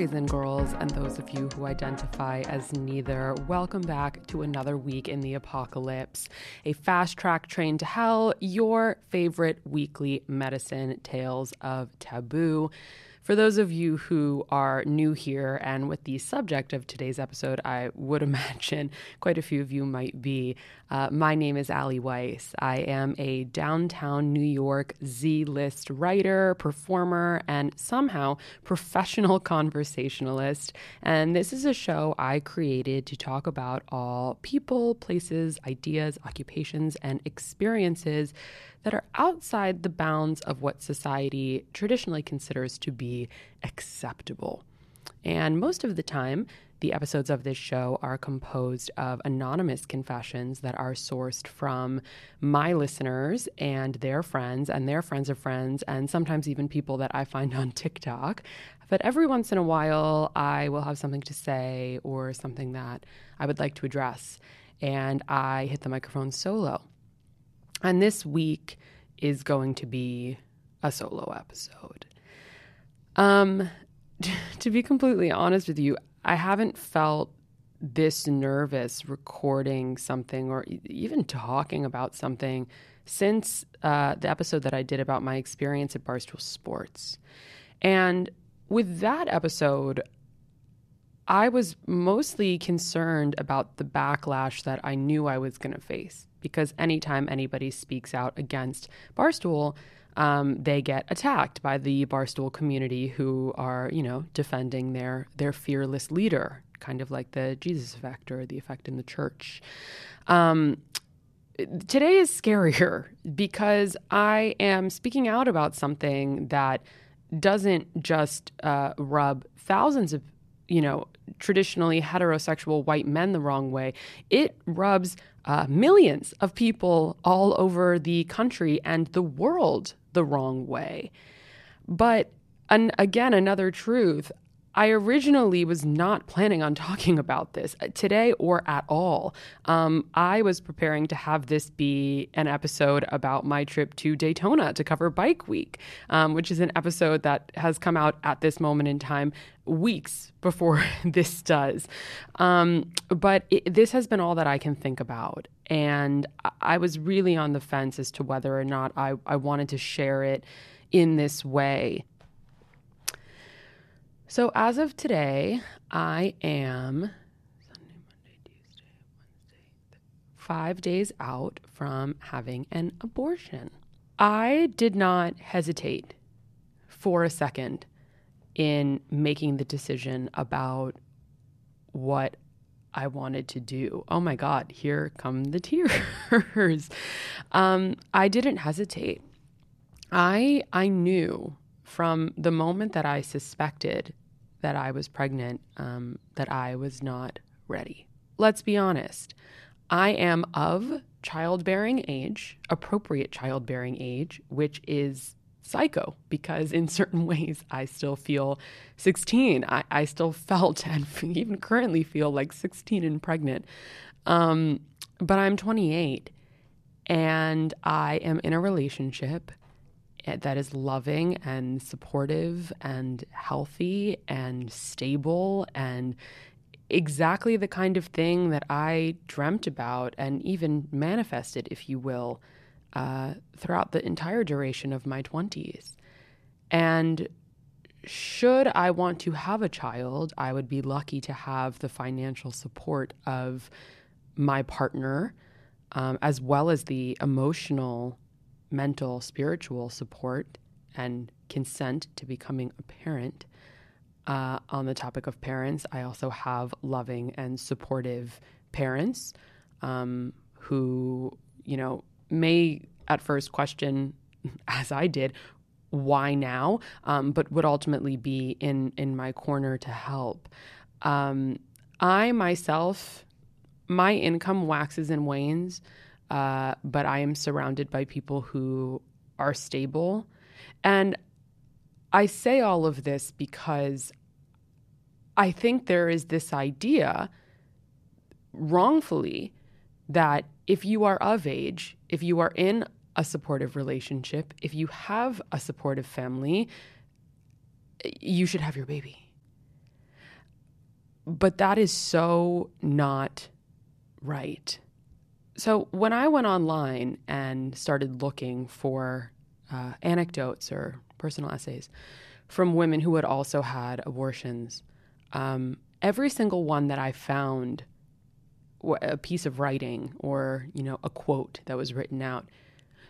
boys and girls, and those of you who identify as neither. Welcome back to another week in the apocalypse, a fast track train to hell, your favorite weekly medicine tales of taboo. For those of you who are new here and with the subject of today's episode, I would imagine quite a few of you might be. Uh, my name is Ali Weiss. I am a downtown New York Z list writer, performer, and somehow professional conversationalist. And this is a show I created to talk about all people, places, ideas, occupations, and experiences that are outside the bounds of what society traditionally considers to be acceptable. And most of the time, the episodes of this show are composed of anonymous confessions that are sourced from my listeners and their friends and their friends of friends, and sometimes even people that I find on TikTok. But every once in a while, I will have something to say or something that I would like to address, and I hit the microphone solo. And this week is going to be a solo episode. Um, to be completely honest with you, I haven't felt this nervous recording something or even talking about something since uh, the episode that I did about my experience at Barstool Sports. And with that episode, I was mostly concerned about the backlash that I knew I was going to face because anytime anybody speaks out against Barstool, um, they get attacked by the Barstool community who are, you know, defending their their fearless leader, kind of like the Jesus effect or the effect in the church. Um, today is scarier because I am speaking out about something that doesn't just uh, rub thousands of you know, traditionally heterosexual white men the wrong way. It rubs uh, millions of people all over the country and the world the wrong way. But an, again, another truth I originally was not planning on talking about this uh, today or at all. Um, I was preparing to have this be an episode about my trip to Daytona to cover Bike Week, um, which is an episode that has come out at this moment in time weeks before this does. Um, but it, this has been all that I can think about. And I was really on the fence as to whether or not I, I wanted to share it in this way. So as of today, I am Sunday, Monday, Tuesday, Wednesday, five days out from having an abortion. I did not hesitate for a second in making the decision about what I wanted to do. Oh my God, here come the tears. um, I didn't hesitate. I I knew from the moment that I suspected that I was pregnant, um, that I was not ready. Let's be honest. I am of childbearing age, appropriate childbearing age, which is psycho because in certain ways I still feel 16. I, I still felt and even currently feel like 16 and pregnant. Um, but I'm 28 and I am in a relationship that is loving and supportive and healthy and stable and exactly the kind of thing that I dreamt about and even manifested, if you will, uh, throughout the entire duration of my 20s. And should I want to have a child, I would be lucky to have the financial support of my partner, um, as well as the emotional mental, spiritual support and consent to becoming a parent. Uh, on the topic of parents, I also have loving and supportive parents um, who, you know, may at first question, as I did, why now, um, but would ultimately be in in my corner to help. Um, I myself, my income waxes and wanes. Uh, but I am surrounded by people who are stable. And I say all of this because I think there is this idea, wrongfully, that if you are of age, if you are in a supportive relationship, if you have a supportive family, you should have your baby. But that is so not right. So when I went online and started looking for uh, anecdotes or personal essays from women who had also had abortions, um, every single one that I found, a piece of writing or you know a quote that was written out,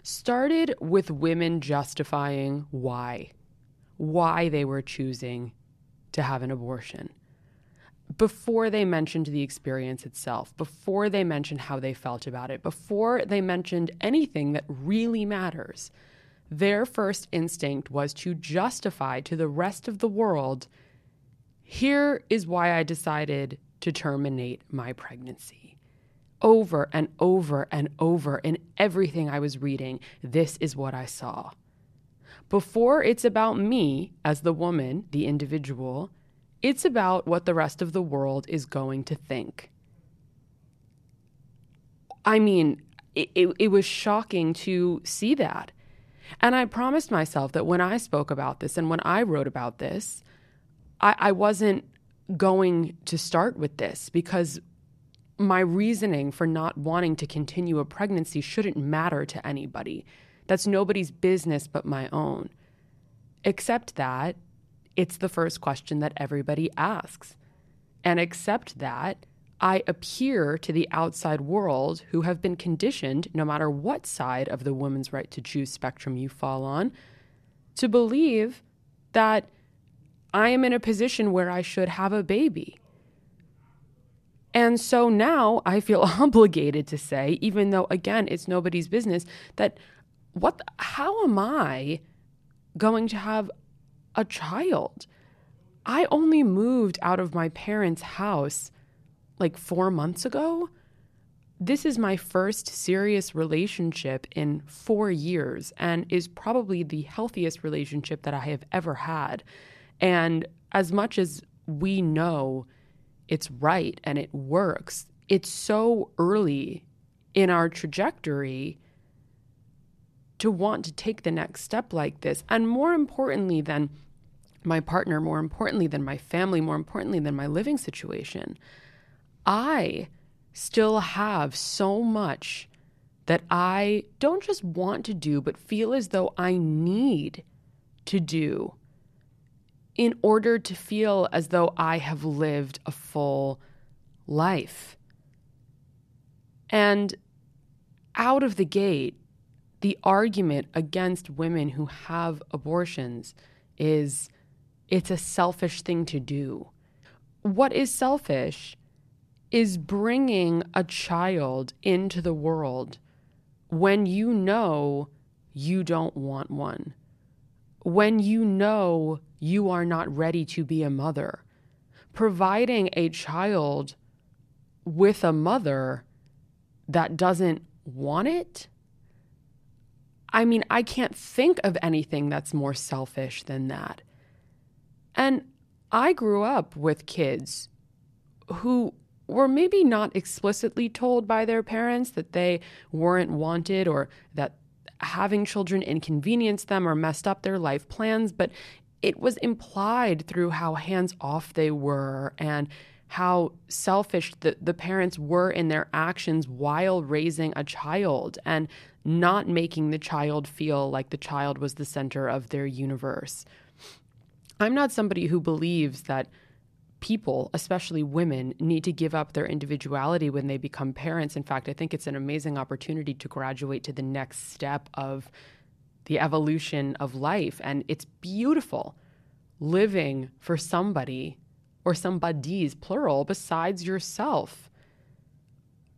started with women justifying why, why they were choosing to have an abortion before they mentioned the experience itself, before they mentioned how they felt about it, before they mentioned anything that really matters, their first instinct was to justify to the rest of the world here is why I decided to terminate my pregnancy. Over and over and over in everything I was reading, this is what I saw. Before it's about me as the woman, the individual, it's about what the rest of the world is going to think. I mean, it, it, it, was shocking to see that. And I promised myself that when I spoke about this and when I wrote about this, I, I wasn't going to start with this because my reasoning for not wanting to continue a pregnancy shouldn't matter to anybody. That's nobody's business but my own. Except that it's the first question that everybody asks. And accept that I appear to the outside world who have been conditioned, no matter what side of the woman's right to choose spectrum you fall on, to believe that I am in a position where I should have a baby. And so now I feel obligated to say, even though again it's nobody's business, that what how am I going to have a child. I only moved out of my parents' house like four months ago. This is my first serious relationship in four years and is probably the healthiest relationship that I have ever had. And as much as we know it's right and it works, it's so early in our trajectory to want to take the next step like this. And more importantly than my partner, more importantly than my family, more importantly than my living situation, I still have so much that I don't just want to do, but feel as though I need to do in order to feel as though I have lived a full life. And out of the gate, the argument against women who have abortions is it's a selfish thing to do. What is selfish is bringing a child into the world when you know you don't want one, when you know you are not ready to be a mother. Providing a child with a mother that doesn't want it I mean, I can't think of anything that's more selfish than that. And I grew up with kids who were maybe not explicitly told by their parents that they weren't wanted or that having children inconvenienced them or messed up their life plans, but it was implied through how hands off they were and how selfish the, the parents were in their actions while raising a child and not making the child feel like the child was the center of their universe. I'm not somebody who believes that people, especially women, need to give up their individuality when they become parents. In fact, I think it's an amazing opportunity to graduate to the next step of the evolution of life. And it's beautiful living for somebody or somebody's plural besides yourself.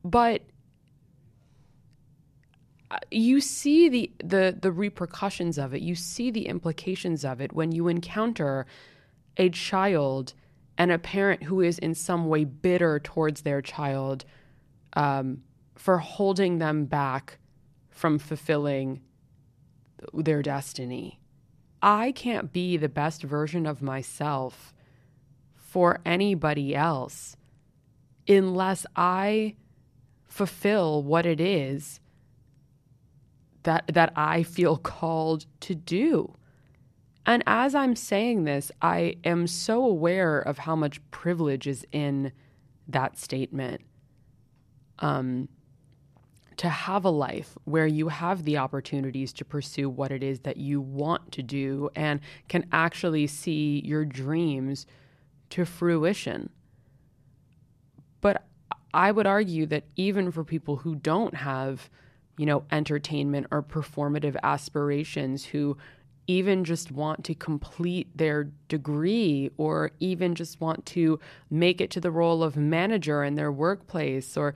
But uh, you see the, the the repercussions of it. You see the implications of it when you encounter a child and a parent who is in some way bitter towards their child um, for holding them back from fulfilling their destiny. I can't be the best version of myself for anybody else unless I fulfill what it is that that I feel called to do. And as I'm saying this, I am so aware of how much privilege is in that statement. Um, to have a life where you have the opportunities to pursue what it is that you want to do and can actually see your dreams to fruition. But I would argue that even for people who don't have, you know, entertainment or performative aspirations, who even just want to complete their degree or even just want to make it to the role of manager in their workplace or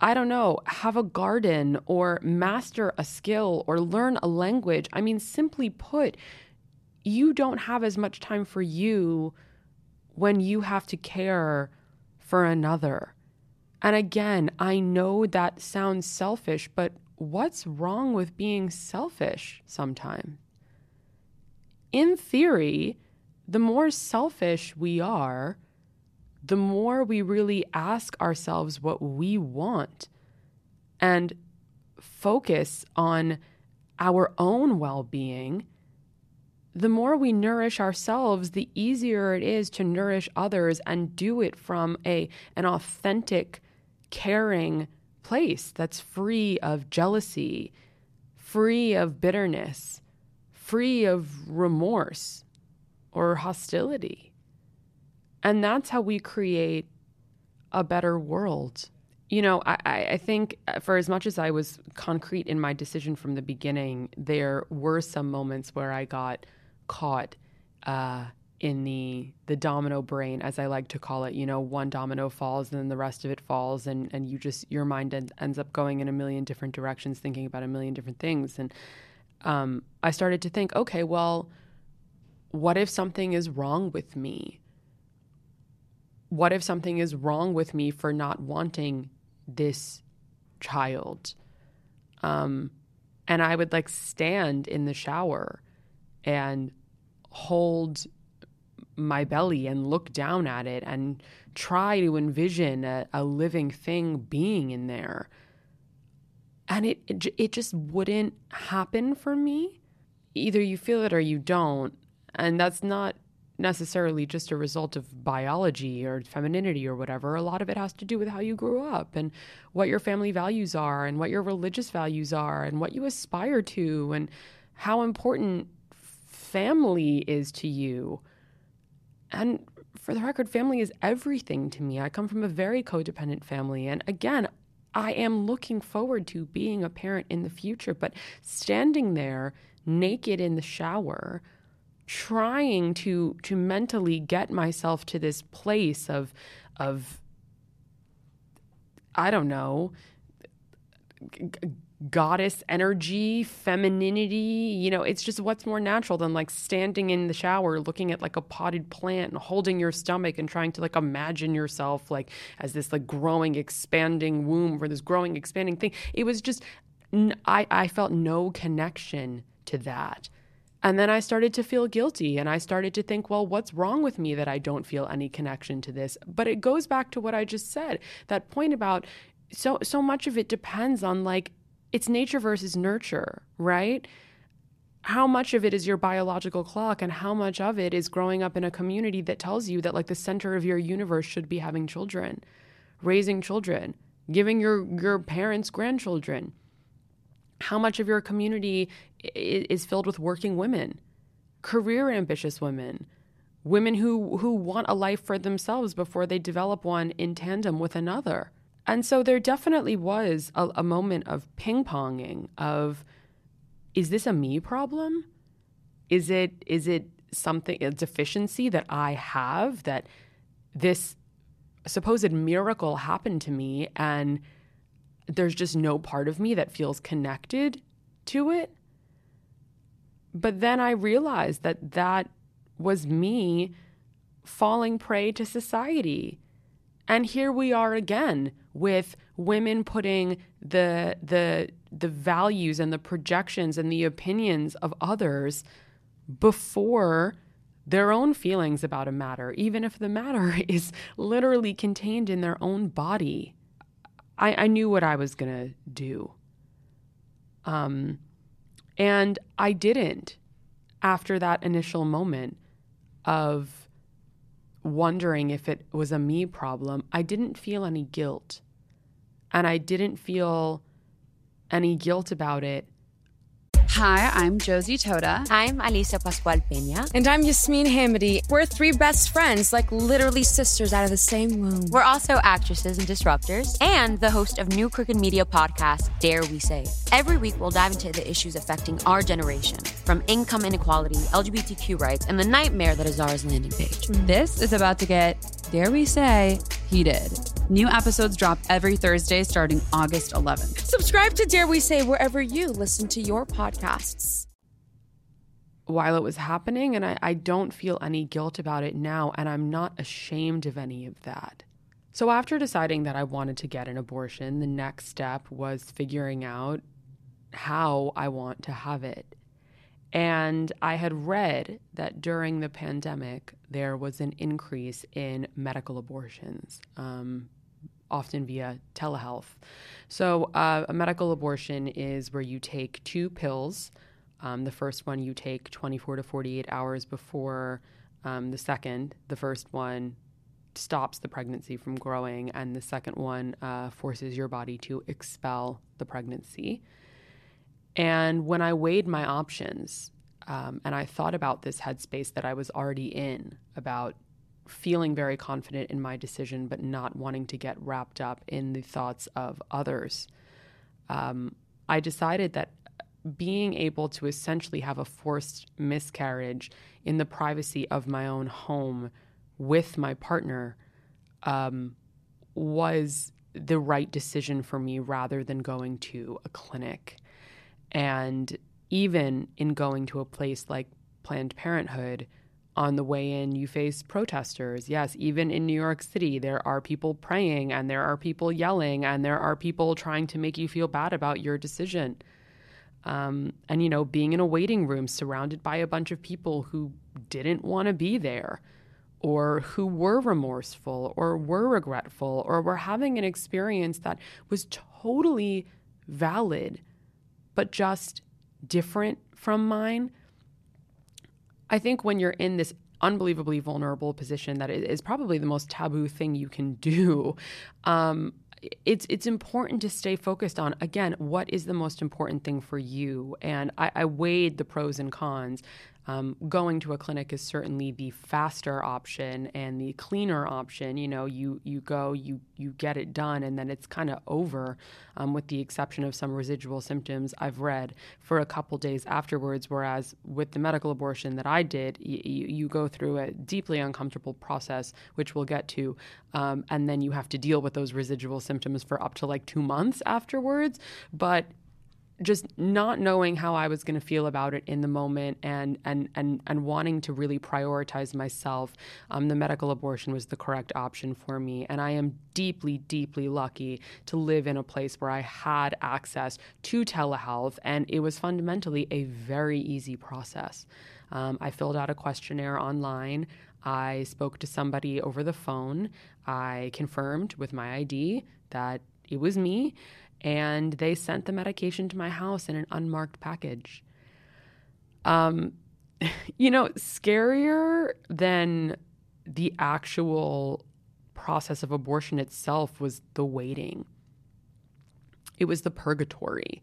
I don't know, have a garden or master a skill or learn a language. I mean, simply put, you don't have as much time for you when you have to care for another. And again, I know that sounds selfish, but what's wrong with being selfish sometimes? In theory, the more selfish we are, the more we really ask ourselves what we want and focus on our own well being, the more we nourish ourselves, the easier it is to nourish others and do it from a, an authentic, caring place that's free of jealousy, free of bitterness, free of remorse or hostility. And that's how we create a better world. You know, I, I think for as much as I was concrete in my decision from the beginning, there were some moments where I got caught uh, in the the domino brain, as I like to call it. You know, one domino falls and then the rest of it falls, and and you just your mind ends, ends up going in a million different directions, thinking about a million different things. And um, I started to think, okay, well, what if something is wrong with me? what if something is wrong with me for not wanting this child? Um, and I would like stand in the shower and hold my belly and look down at it and try to envision a, a living thing being in there. And it, it it just wouldn't happen for me. Either you feel it or you don't, and that's not necessarily just a result of biology or femininity or whatever. A lot of it has to do with how you grew up and what your family values are and what your religious values are and what you aspire to and how important family is to you. And for the record, family is everything to me. I come from a very codependent family. And again, I am looking forward to being a parent in the future, but standing there naked in the shower trying to to mentally get myself to this place of of I don't know goddess energy, femininity, you know, it's just what's more natural than like standing in the shower looking at like a potted plant and holding your stomach and trying to like imagine yourself like as this like growing expanding womb or this growing expanding thing. It was just I I felt no connection to that. And then I started to feel guilty and I started to think, well, what's wrong with me that I don't feel any connection to this? But it goes back to what I just said that point about so so much of it depends on like it's nature versus nurture, right? How much of it is your biological clock and how much of it is growing up in a community that tells you that like the center of your universe should be having children, raising children, giving your your parents grandchildren how much of your community is filled with working women, career ambitious women, women who, who want a life for themselves before they develop one in tandem with another. And so there definitely was a, a moment of ping ponging of is this a me problem? Is it is it something a deficiency that I have that this supposed miracle happened to me and there's just no part of me that feels connected to it. But then I realized that that was me falling prey to society. And here we are again with women putting the the the values and the projections and the opinions of others before their own feelings about a matter, even if the matter is literally contained in their own body. I, I knew what I was to do. Um, and I didn't. after that initial moment of wondering if it was a me problem, I didn't feel any guilt. And I didn't feel any guilt about it Hi, I'm Josie Totah. I'm Alisa Pascual Peña. And I'm Yasmin Hamady. We're three best friends, like literally sisters out of the same womb. We're also actresses and disruptors, and the host of New Crooked Media podcast, Dare We Say. Every week, we'll dive into the issues affecting our generation, from income inequality, LGBTQ rights, and the nightmare that is Zara's landing page. This is about to get, dare we say, heated. New episodes drop every Thursday starting August 11th. Subscribe to Dare We Say wherever you listen to your podcasts. While it was happening, and I, I don't feel any guilt about it now, and I'm not ashamed of any of that. So, after deciding that I wanted to get an abortion, the next step was figuring out how I want to have it. And I had read that during the pandemic, there was an increase in medical abortions. Um, often via telehealth. So, uh, a medical abortion is where you take two pills. Um, the first one you take 24 to 48 hours before um, the second. The first one stops the pregnancy from growing, and the second one uh, forces your body to expel the pregnancy. And when I weighed my options, um, and I thought about this headspace that I was already in about feeling very confident in my decision, but not wanting to get wrapped up in the thoughts of others, um, I decided that being able to essentially have a forced miscarriage in the privacy of my own home with my partner um, was the right decision for me rather than going to a clinic. And even in going to a place like Planned Parenthood, on the way in, you face protesters. Yes, even in New York City, there are people praying and there are people yelling and there are people trying to make you feel bad about your decision. Um, and, you know, being in a waiting room surrounded by a bunch of people who didn't want to be there or who were remorseful or were regretful or were having an experience that was totally valid, but just different from mine I think when you're in this unbelievably vulnerable position that is probably the most taboo thing you can do. Um, it's it's important to stay focused on again what is the most important thing for you and I, I weighed the pros and cons um, going to a clinic is certainly the faster option and the cleaner option. You know, you you go, you you get it done, and then it's kind of over, um, with the exception of some residual symptoms I've read for a couple days afterwards. Whereas with the medical abortion that I did, y- you go through a deeply uncomfortable process, which we'll get to, um, and then you have to deal with those residual symptoms for up to like two months afterwards. But just not knowing how I was going to feel about it in the moment and and and and wanting to really prioritize myself, um, the medical abortion was the correct option for me. And I am deeply, deeply lucky to live in a place where I had access to telehealth, and it was fundamentally a very easy process. Um, I filled out a questionnaire online. I spoke to somebody over the phone. I confirmed with my ID that it was me and they sent the medication to my house in an unmarked package. Um, you know, scarier than the actual process of abortion itself was the waiting. It was the purgatory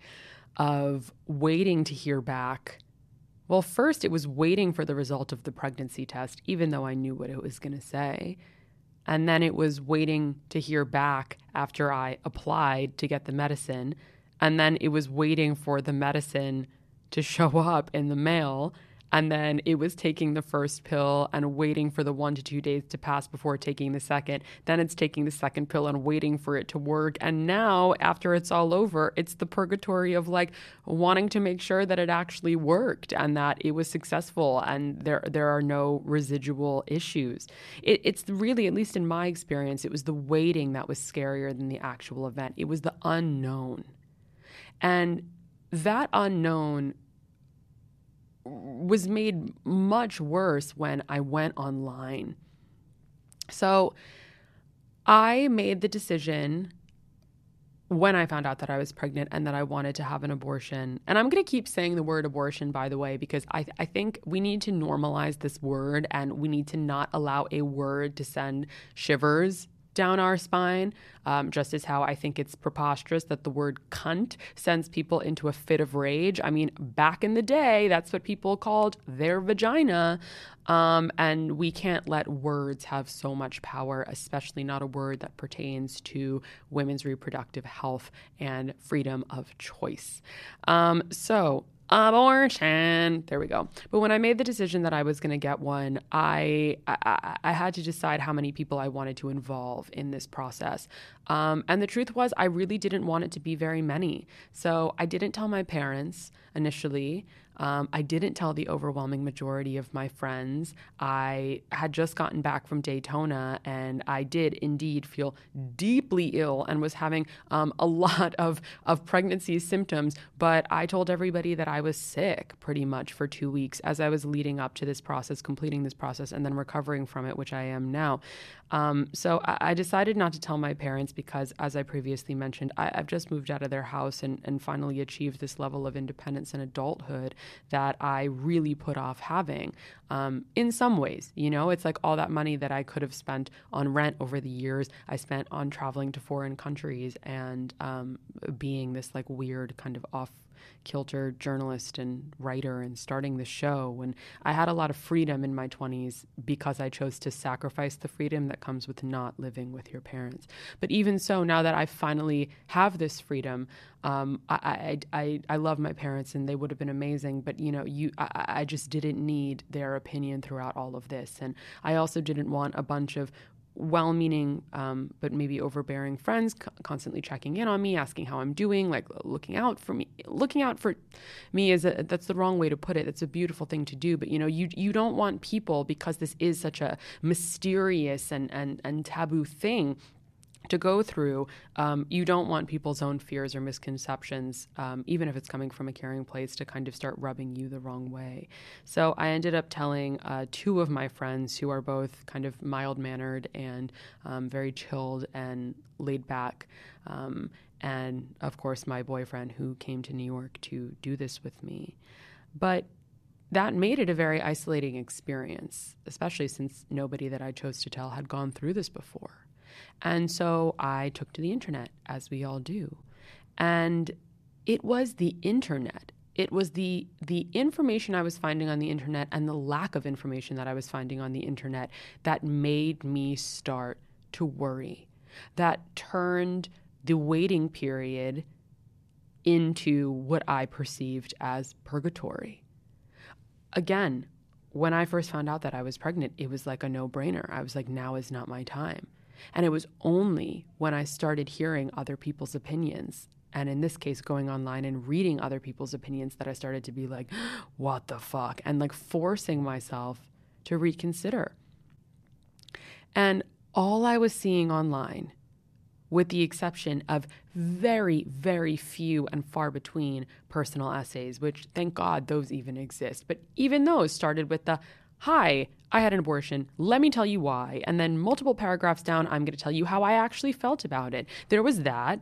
of waiting to hear back. Well, first, it was waiting for the result of the pregnancy test, even though I knew what it was going to say. And then it was waiting to hear back after I applied to get the medicine. And then it was waiting for the medicine to show up in the mail. And then it was taking the first pill and waiting for the one to two days to pass before taking the second. Then it's taking the second pill and waiting for it to work. And now, after it's all over, it's the purgatory of like wanting to make sure that it actually worked and that it was successful and there there are no residual issues. It, it's really, at least in my experience, it was the waiting that was scarier than the actual event. It was the unknown. And that unknown was made much worse when I went online. So I made the decision when I found out that I was pregnant and that I wanted to have an abortion. And I'm going to keep saying the word abortion, by the way, because I, I think we need to normalize this word and we need to not allow a word to send shivers down our spine, um, just as how I think it's preposterous that the word cunt sends people into a fit of rage. I mean, back in the day, that's what people called their vagina. Um, and we can't let words have so much power, especially not a word that pertains to women's reproductive health and freedom of choice. Um, so, abortion. There we go. But when I made the decision that I was going to get one, I, I, I had to decide how many people I wanted to involve in this process. Um, and the truth was, I really didn't want it to be very many. So I didn't tell my parents initially. Um, I didn't tell the overwhelming majority of my friends. I had just gotten back from Daytona and I did indeed feel deeply ill and was having um, a lot of, of pregnancy symptoms. But I told everybody that I was sick pretty much for two weeks as I was leading up to this process, completing this process, and then recovering from it, which I am now. Um, so I, I, decided not to tell my parents because, as I previously mentioned, I, have just moved out of their house and, and finally achieved this level of independence and adulthood that I really put off having. Um, in some ways, you know, it's like all that money that I could have spent on rent over the years, I spent on traveling to foreign countries and um, being this like weird kind of off kilter journalist and writer and starting the show. And I had a lot of freedom in my 20s because I chose to sacrifice the freedom that comes with not living with your parents. But even so, now that I finally have this freedom, um, I, I, I, I, love my parents and they would have been amazing, but you know, you, I, I just didn't need their opinion throughout all of this. And I also didn't want a bunch of well-meaning um, but maybe overbearing friends co- constantly checking in on me asking how i'm doing like looking out for me looking out for me is a, that's the wrong way to put it. It's a beautiful thing to do but you know you you don't want people because this is such a mysterious and and, and taboo thing to go through, um, you don't want people's own fears or misconceptions, um, even if it's coming from a caring place, to kind of start rubbing you the wrong way. So I ended up telling uh, two of my friends who are both kind of mild mannered and um, very chilled and laid back. Um, and of course, my boyfriend who came to New York to do this with me. But that made it a very isolating experience, especially since nobody that I chose to tell had gone through this before. And so I took to the internet, as we all do. And it was the internet. It was the the information I was finding on the internet and the lack of information that I was finding on the internet that made me start to worry. That turned the waiting period into what I perceived as purgatory. Again, when I first found out that I was pregnant, it was like a no brainer. I was like, now is not my time. And it was only when I started hearing other people's opinions, and in this case, going online and reading other people's opinions, that I started to be like, what the fuck? And like forcing myself to reconsider. And all I was seeing online, with the exception of very, very few and far between personal essays, which thank God those even exist. But even those started with the Hi, I had an abortion. Let me tell you why. And then multiple paragraphs down, I'm going to tell you how I actually felt about it. There was that.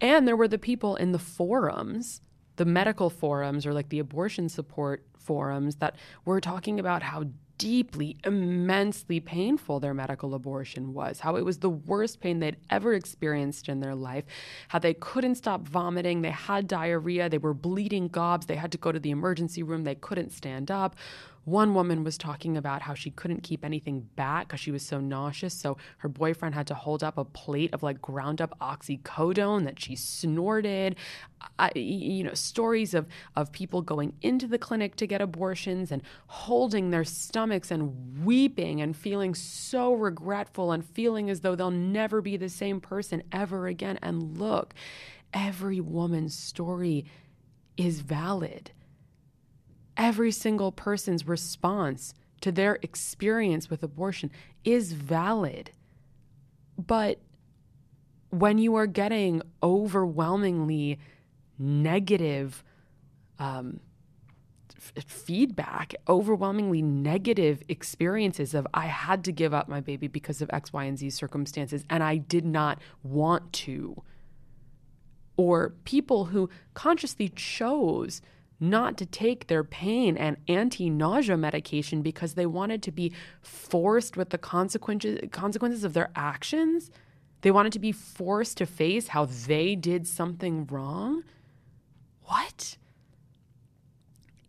And there were the people in the forums, the medical forums or like the abortion support forums that were talking about how deeply, immensely painful their medical abortion was, how it was the worst pain they'd ever experienced in their life, how they couldn't stop vomiting, they had diarrhea, they were bleeding gobs, they had to go to the emergency room, they couldn't stand up. One woman was talking about how she couldn't keep anything back because she was so nauseous. So her boyfriend had to hold up a plate of like ground up oxycodone that she snorted. I, you know, stories of, of people going into the clinic to get abortions and holding their stomachs and weeping and feeling so regretful and feeling as though they'll never be the same person ever again. And look, every woman's story is valid every single person's response to their experience with abortion is valid. But when you are getting overwhelmingly negative um, f- feedback, overwhelmingly negative experiences of, I had to give up my baby because of X, Y, and Z circumstances, and I did not want to, or people who consciously chose not to take their pain and anti nausea medication because they wanted to be forced with the consequences, consequences of their actions. They wanted to be forced to face how they did something wrong. What?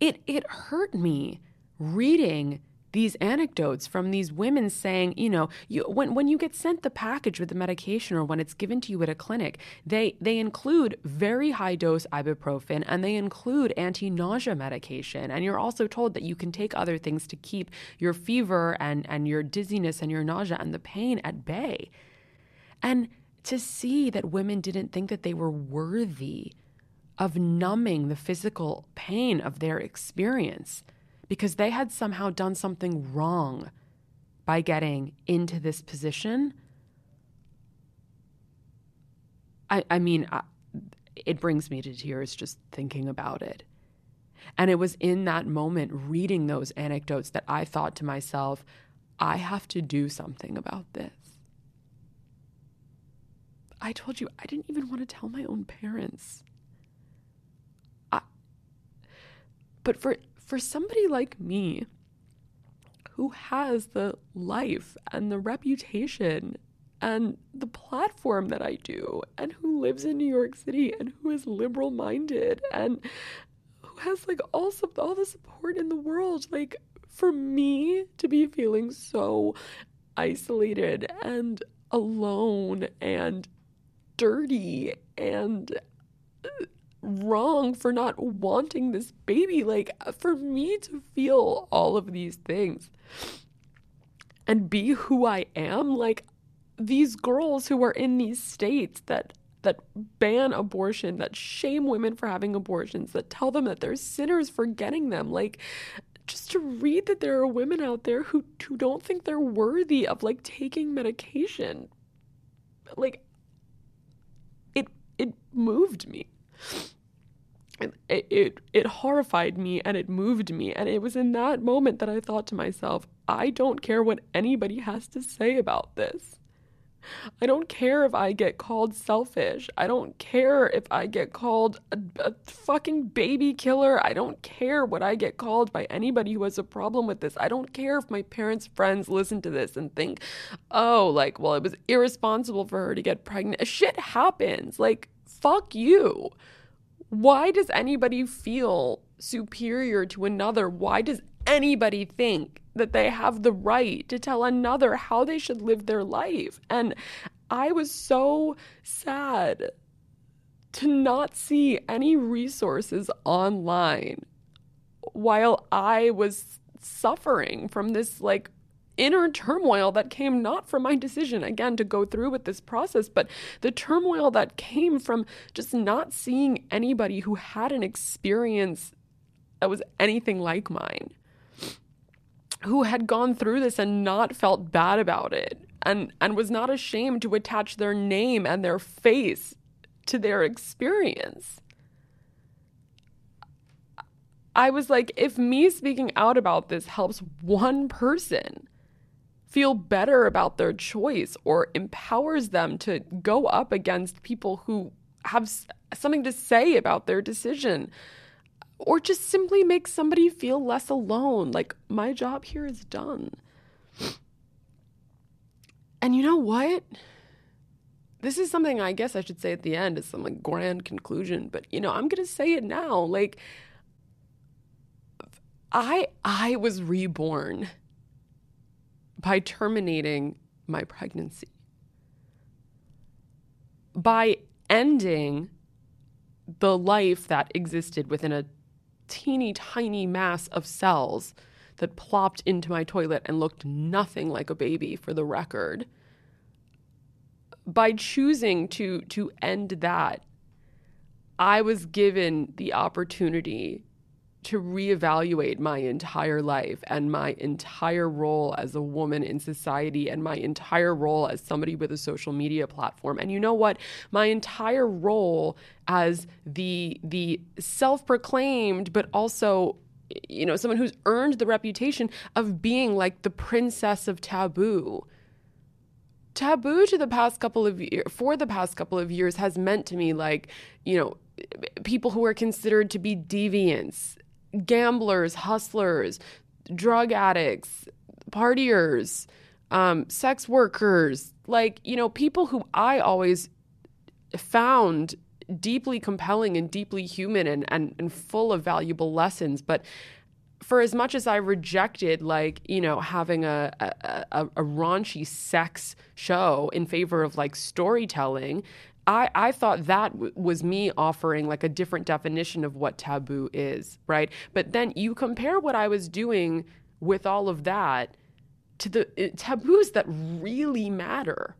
It, it hurt me reading these anecdotes from these women saying, you know, you, when, when you get sent the package with the medication or when it's given to you at a clinic, they, they include very high dose ibuprofen and they include anti nausea medication. And you're also told that you can take other things to keep your fever and, and your dizziness and your nausea and the pain at bay. And to see that women didn't think that they were worthy of numbing the physical pain of their experience because they had somehow done something wrong by getting into this position. I, I mean, I, it brings me to tears just thinking about it. And it was in that moment, reading those anecdotes, that I thought to myself, I have to do something about this. I told you, I didn't even want to tell my own parents. I, but for for somebody like me who has the life and the reputation and the platform that I do, and who lives in New York City and who is liberal minded and who has like all, sub- all the support in the world, like for me to be feeling so isolated and alone and dirty and uh, wrong for not wanting this baby. Like, for me to feel all of these things and be who I am, like, these girls who are in these states that that ban abortion, that shame women for having abortions, that tell them that they're sinners for getting them. Like, just to read that there are women out there who, who don't think they're worthy of like taking medication. Like, it it moved me it, it it horrified me and it moved me and it was in that moment that I thought to myself I don't care what anybody has to say about this I don't care if I get called selfish. I don't care if I get called a, a, fucking baby killer. I don't care what I get called by anybody who has a problem with this. I don't care if my parents' friends listen to this and think, oh, like, well, it was irresponsible for her to get pregnant. Shit happens. Like, fuck you. Why does anybody feel superior to another? Why does anybody think that they have the right to tell another how they should live their life? And I was so sad to not see any resources online while I was suffering from this like inner turmoil that came not from my decision, again, to go through with this process, but the turmoil that came from just not seeing anybody who had an experience that was anything like mine, who had gone through this and not felt bad about it. And, and was not ashamed to attach their name and their face to their experience. I was like, if me speaking out about this helps one person, feel better about their choice or empowers them to go up against people who have something to say about their decision or just simply make somebody feel less alone like my job here is done. And you know what? This is something i guess i should say at the end as some like grand conclusion but you know i'm gonna say it now like i i was reborn by terminating my pregnancy, by ending the life that existed within a teeny tiny mass of cells that plopped into my toilet and looked nothing like a baby for the record by choosing to to end that i was given the opportunity to reevaluate my entire life and my entire role as a woman in society and my entire role as somebody with a social media platform. And you know what? My entire role as the the self-proclaimed but also you know, someone who's earned the reputation of being like the princess of taboo taboo to the past couple of years for the past couple of years has meant to me like you know people who are considered to be deviants gamblers hustlers drug addicts partiers um, sex workers like you know people who i always found deeply compelling and deeply human and, and, and full of valuable lessons. But for as much as I rejected, like, you know, having a, a, a, a raunchy sex show in favor of like storytelling, I, I thought that w- was me offering like a different definition of what taboo is, right? But then you compare what I was doing with all of that to the uh, taboos that really matter.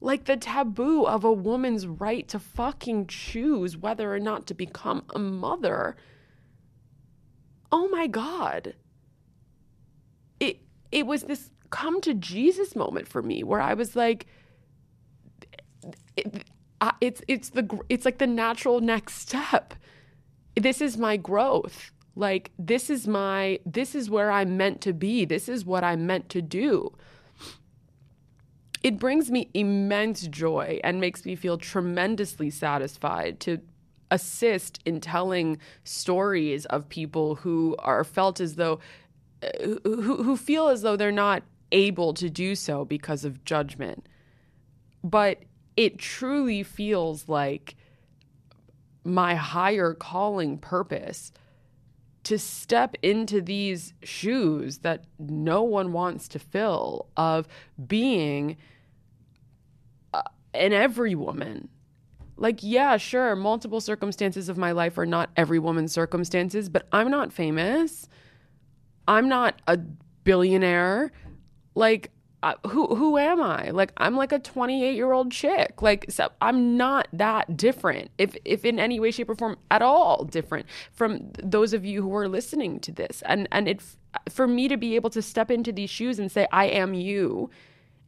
Like the taboo of a woman's right to fucking choose whether or not to become a mother oh my God. It it was this come to Jesus moment for me where I was like, it, it's it's the it's like the natural next step. This is my growth. Like this is my this is where I'm meant to be. This is what I'm meant to do. It brings me immense joy and makes me feel tremendously satisfied to assist in telling stories of people who are felt as though uh, who, who feel as though they're not able to do so because of judgment but it truly feels like my higher calling purpose to step into these shoes that no one wants to fill of being uh, an every woman like, yeah, sure, multiple circumstances of my life are not every woman's circumstances, but I'm not famous. I'm not a billionaire. Like, who who am I? Like, I'm like a 28 year old chick. Like, so I'm not that different, if if in any way, shape, or form at all different from those of you who are listening to this. And and it for me to be able to step into these shoes and say, I am you,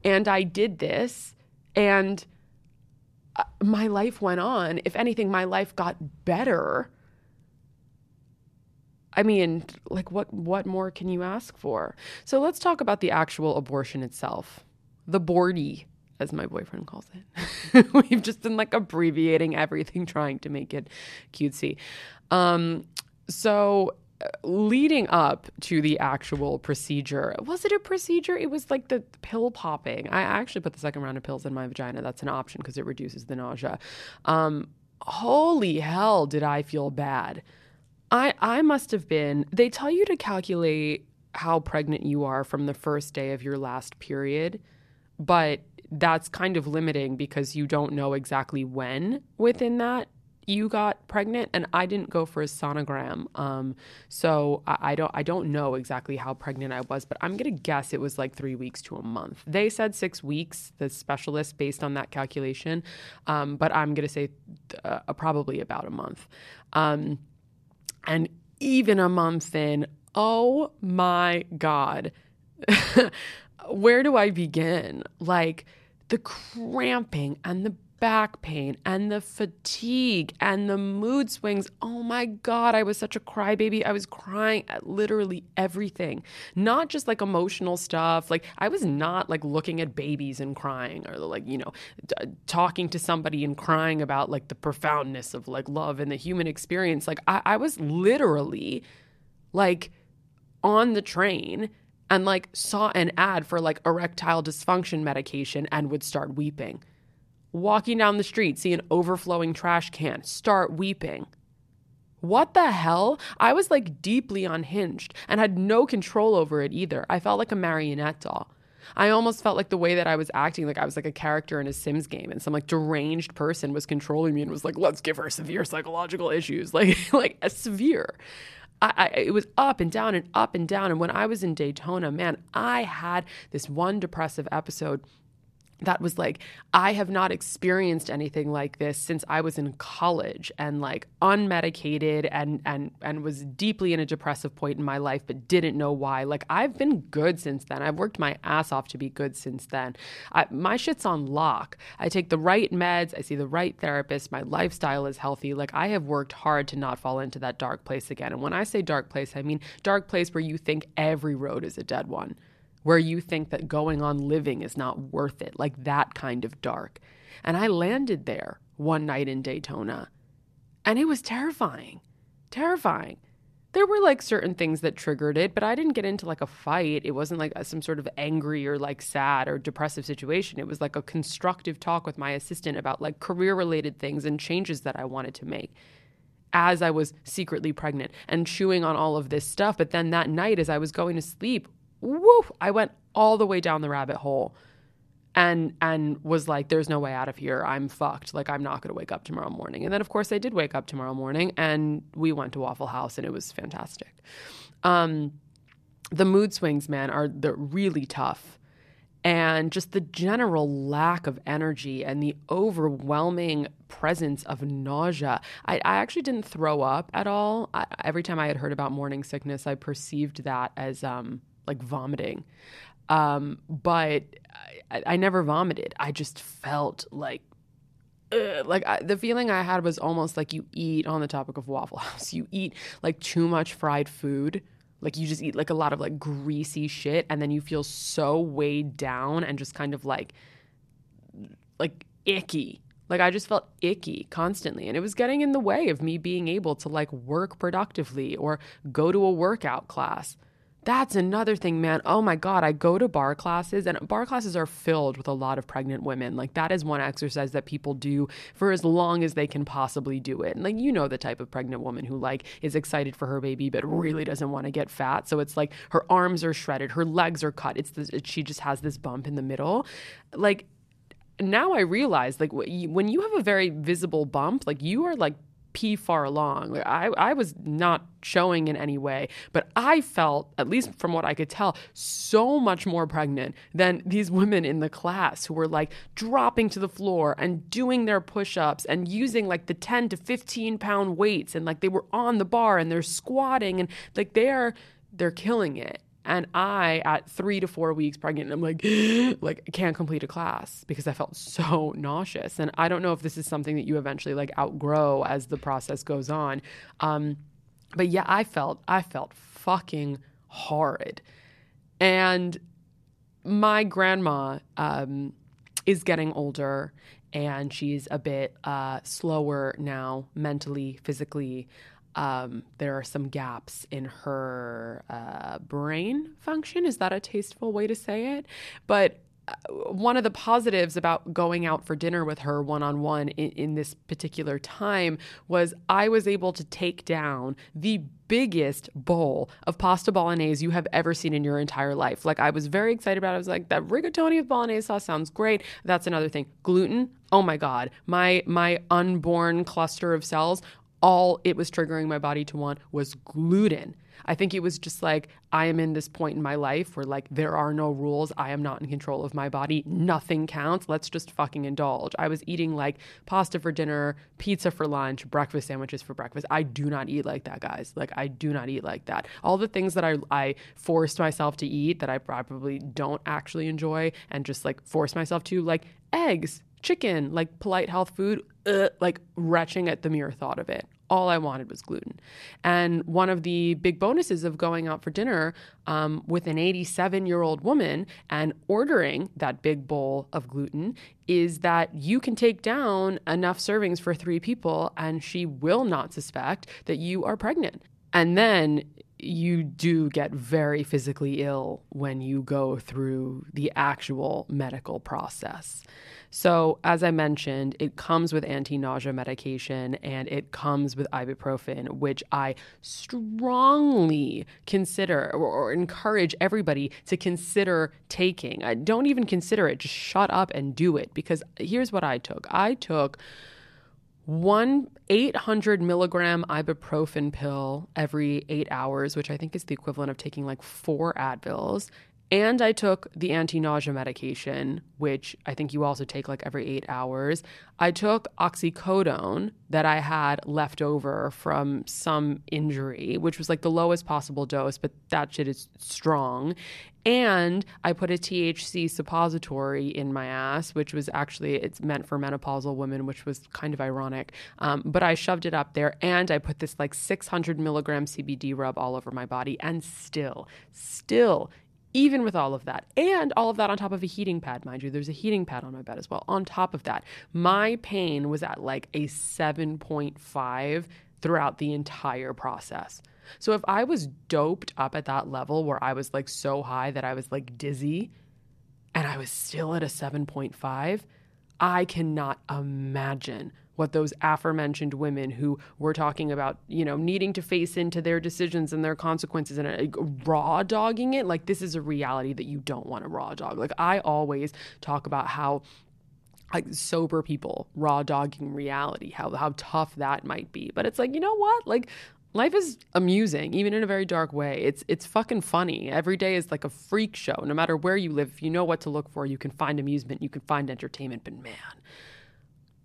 and I did this, and uh, my life went on. If anything, my life got better. I mean, like what what more can you ask for? So let's talk about the actual abortion itself. The boardy, as my boyfriend calls it. We've just been like abbreviating everything trying to make it cutesy. Um, so leading up to the actual procedure, was it a procedure? It was like the pill popping. I actually put the second round of pills in my vagina. That's an option because it reduces the nausea. Um, holy hell, did I feel bad? I I must have been. They tell you to calculate how pregnant you are from the first day of your last period, but that's kind of limiting because you don't know exactly when within that you got pregnant and I didn't go for a sonogram. Um, so I, I, don't I don't know exactly how pregnant I was, but I'm gonna guess it was like three weeks to a month. They said six weeks, the specialist, based on that calculation, um, but I'm gonna say uh, probably about a month. Um, and even a month in, oh my god, where do I begin? Like the cramping and the back pain and the fatigue and the mood swings. Oh my God, I was such a crybaby. I was crying at literally everything, not just like emotional stuff. Like, I was not like looking at babies and crying or like, you know, d- talking to somebody and crying about like the profoundness of like love and the human experience. Like, I, I was literally like on the train and like saw an ad for like erectile dysfunction medication and would start weeping walking down the street, see an overflowing trash can, start weeping. What the hell? I was like deeply unhinged and had no control over it either. I felt like a marionette doll. I almost felt like the way that I was acting, like I was like a character in a Sims game, and some like deranged person was controlling me and was like, "Let's give her severe psychological issues," like like a severe. I, I, it was up and down and up and down. And when I was in Daytona, man, I had this one depressive episode that was like i have not experienced anything like this since i was in college and like unmedicated and and and was deeply in a depressive point in my life but didn't know why. Like i've been good since then. I've worked my ass off to be good since then. I, my shit's on lock. I take the right meds. I see the right therapist. My lifestyle is healthy. Like i have worked hard to not fall into that dark place again. And when i say dark place i mean dark place where you think every road is a dead one where you think that going on living is not worth it, like that kind of dark. And I landed there one night in Daytona, and it was terrifying. Terrifying. There were like certain things that triggered it, but I didn't get into like a fight. It wasn't like some sort of angry or like sad or depressive situation. It was like a constructive talk with my assistant about like career related things and changes that I wanted to make as I was secretly pregnant and chewing on all of this stuff. But then that night, as I was going to sleep, woo, I went all the way down the rabbit hole and and was like there's no way out of here. I'm fucked. Like i'm not going to wake up tomorrow morning. And then of course i did wake up tomorrow morning and we went to waffle house and it was fantastic. Um, the mood swings man are really tough. And just the general lack of energy and the overwhelming presence of nausea. I, I actually didn't throw up at all. I, every time I had heard about morning sickness, I perceived that as um, like vomiting. Um, but I, I, never vomited. I just felt like, like I, the feeling I had was almost like you eat on the topic of Waffle House. You eat like too much fried food. Like you just eat like a lot of like greasy shit, and then you feel so weighed down and just kind of like, like icky. Like I just felt icky constantly. And it was getting in the way of me being able to like work productively or go to a workout class. That's another thing, man. Oh my God. I go to barre classes, and barre classes are filled with a lot of pregnant women. Like, that is one exercise that people do for as long as they can possibly do it. And, like, you know, the type of pregnant woman who, like, is excited for her baby, but really doesn't want to get fat. So it's like her arms are shredded, her legs are cut. It's the, she just has this bump in the middle. Like, now I realize, like, when you have a very visible bump, like, you are like pee far along. I, I was not showing in any way, but I felt, at least from what I could tell, so much more pregnant than these women in the class who were like dropping to the floor and doing their push ups and using like the 10 to 15 pound weights and like they were on the barre and they're squatting and like they're they're killing it and I, at three to four weeks pregnant, I'm like, like can't complete a class because I felt so nauseous. And I don't know if this is something that you eventually like outgrow as the process goes on. Um, but yeah, I felt, I felt fucking horrid. And my grandma um, is getting older and she's a bit uh, slower now, mentally, physically um, there are some gaps in her uh, brain function. Is that a tasteful way to say it? But uh, one of the positives about going out for dinner with her one on one in this particular time was I was able to take down the biggest bowl of pasta bolognese you have ever seen in your entire life. Like I was very excited about it. I was like, that rigatoni with bolognese sauce sounds great. That's another thing. Gluten. Oh my God. My my unborn cluster of cells all it was triggering my body to want was gluten. I think it was just like, I am in this point in my life where, like, there are no rules. I am not in control of my body. Nothing counts. Let's just fucking indulge. I was eating like pasta for dinner, pizza for lunch, breakfast sandwiches for breakfast. I do not eat like that, guys. Like, I do not eat like that. All the things that I, I forced myself to eat that I probably don't actually enjoy and just like force myself to, like eggs, chicken, like polite health food, uh, like retching at the mere thought of it. All I wanted was gluten. And one of the big bonuses of going out for dinner um, with an 87 year old woman and ordering that big bowl of gluten is that you can take down enough servings for three people and she will not suspect that you are pregnant. And then you do get very physically ill when you go through the actual medical process. So, as I mentioned, it comes with anti nausea medication and it comes with ibuprofen, which I strongly consider or, or encourage everybody to consider taking. I don't even consider it, just shut up and do it because here's what I took I took one 800 milligram ibuprofen pill every eight hours, which I think is the equivalent of taking like four Advils. And I took the anti nausea medication, which I think you also take like every eight hours. I took oxycodone that I had left over from some injury, which was like the lowest possible dose, but that shit is strong. And I put a THC suppository in my ass, which was actually it's meant for menopausal women, which was kind of ironic. Um, but I shoved it up there, and I put this like 600 milligram CBD rub all over my body, and still, still even with all of that, and all of that on top of a heating pad, mind you, there's a heating pad on my bed as well. On top of that, my pain was at like a 7.5 throughout the entire process. So if I was doped up at that level where I was like so high that I was like dizzy and I was still at a 7.5, I cannot imagine what those aforementioned women who were talking about, you know, needing to face into their decisions and their consequences and uh, raw dogging it. Like, this is a reality that you don't want to raw dog. Like, I always talk about how like sober people raw dogging reality how how tough that might be. But it's like you know what? Like life is amusing even in a very dark way. It's it's fucking funny. Every day is like a freak show. No matter where you live if you know what to look for you can find amusement you can find entertainment. But man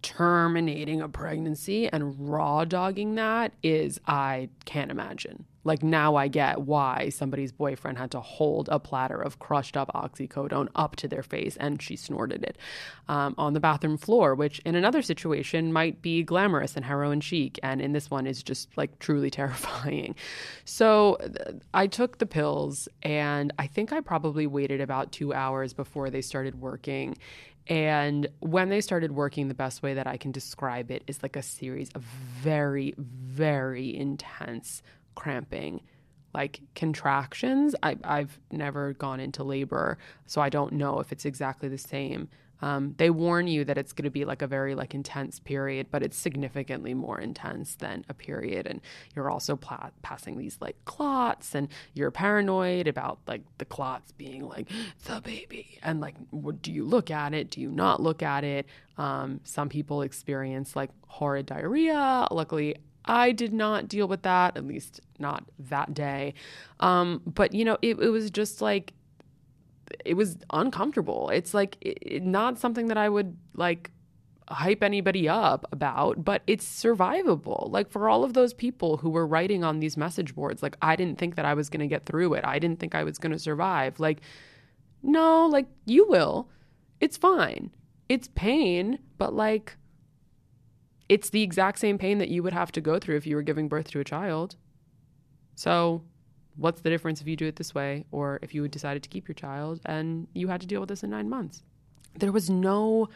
terminating a pregnancy and raw dogging that is I can't imagine. Like now I get why somebody's boyfriend had to hold a platter of crushed up oxycodone up to their face and she snorted it um, on the bathroom floor, which in another situation might be glamorous and heroin chic. And in this one is just like truly terrifying. So I took the pills and I think I probably waited about two hours before they started working. And when they started working, the best way that I can describe it is like a series of very, very intense cramping, like contractions. I, I've never gone into labor, so I don't know if it's exactly the same. Um, they warn you that it's going to be like a very like intense period, but it's significantly more intense than a period. And you're also pla- passing these like clots, and you're paranoid about like the clots being like the baby. And like, what, do you look at it? Do you not look at it? Um, some people experience like horrid diarrhea. Luckily, I did not deal with that, at least not that day. Um, but you know, it, it was just like it was uncomfortable. It's like it, not something that I would like hype anybody up about, but it's survivable. Like for all of those people who were writing on these message boards, like I didn't think that I was going to get through it. I didn't think I was going to survive. Like no, like you will. It's fine. It's pain, but like it's the exact same pain that you would have to go through if you were giving birth to a child. So what's the difference if you do it this way or if you decided to keep your child and you had to deal with this in nine months? There was no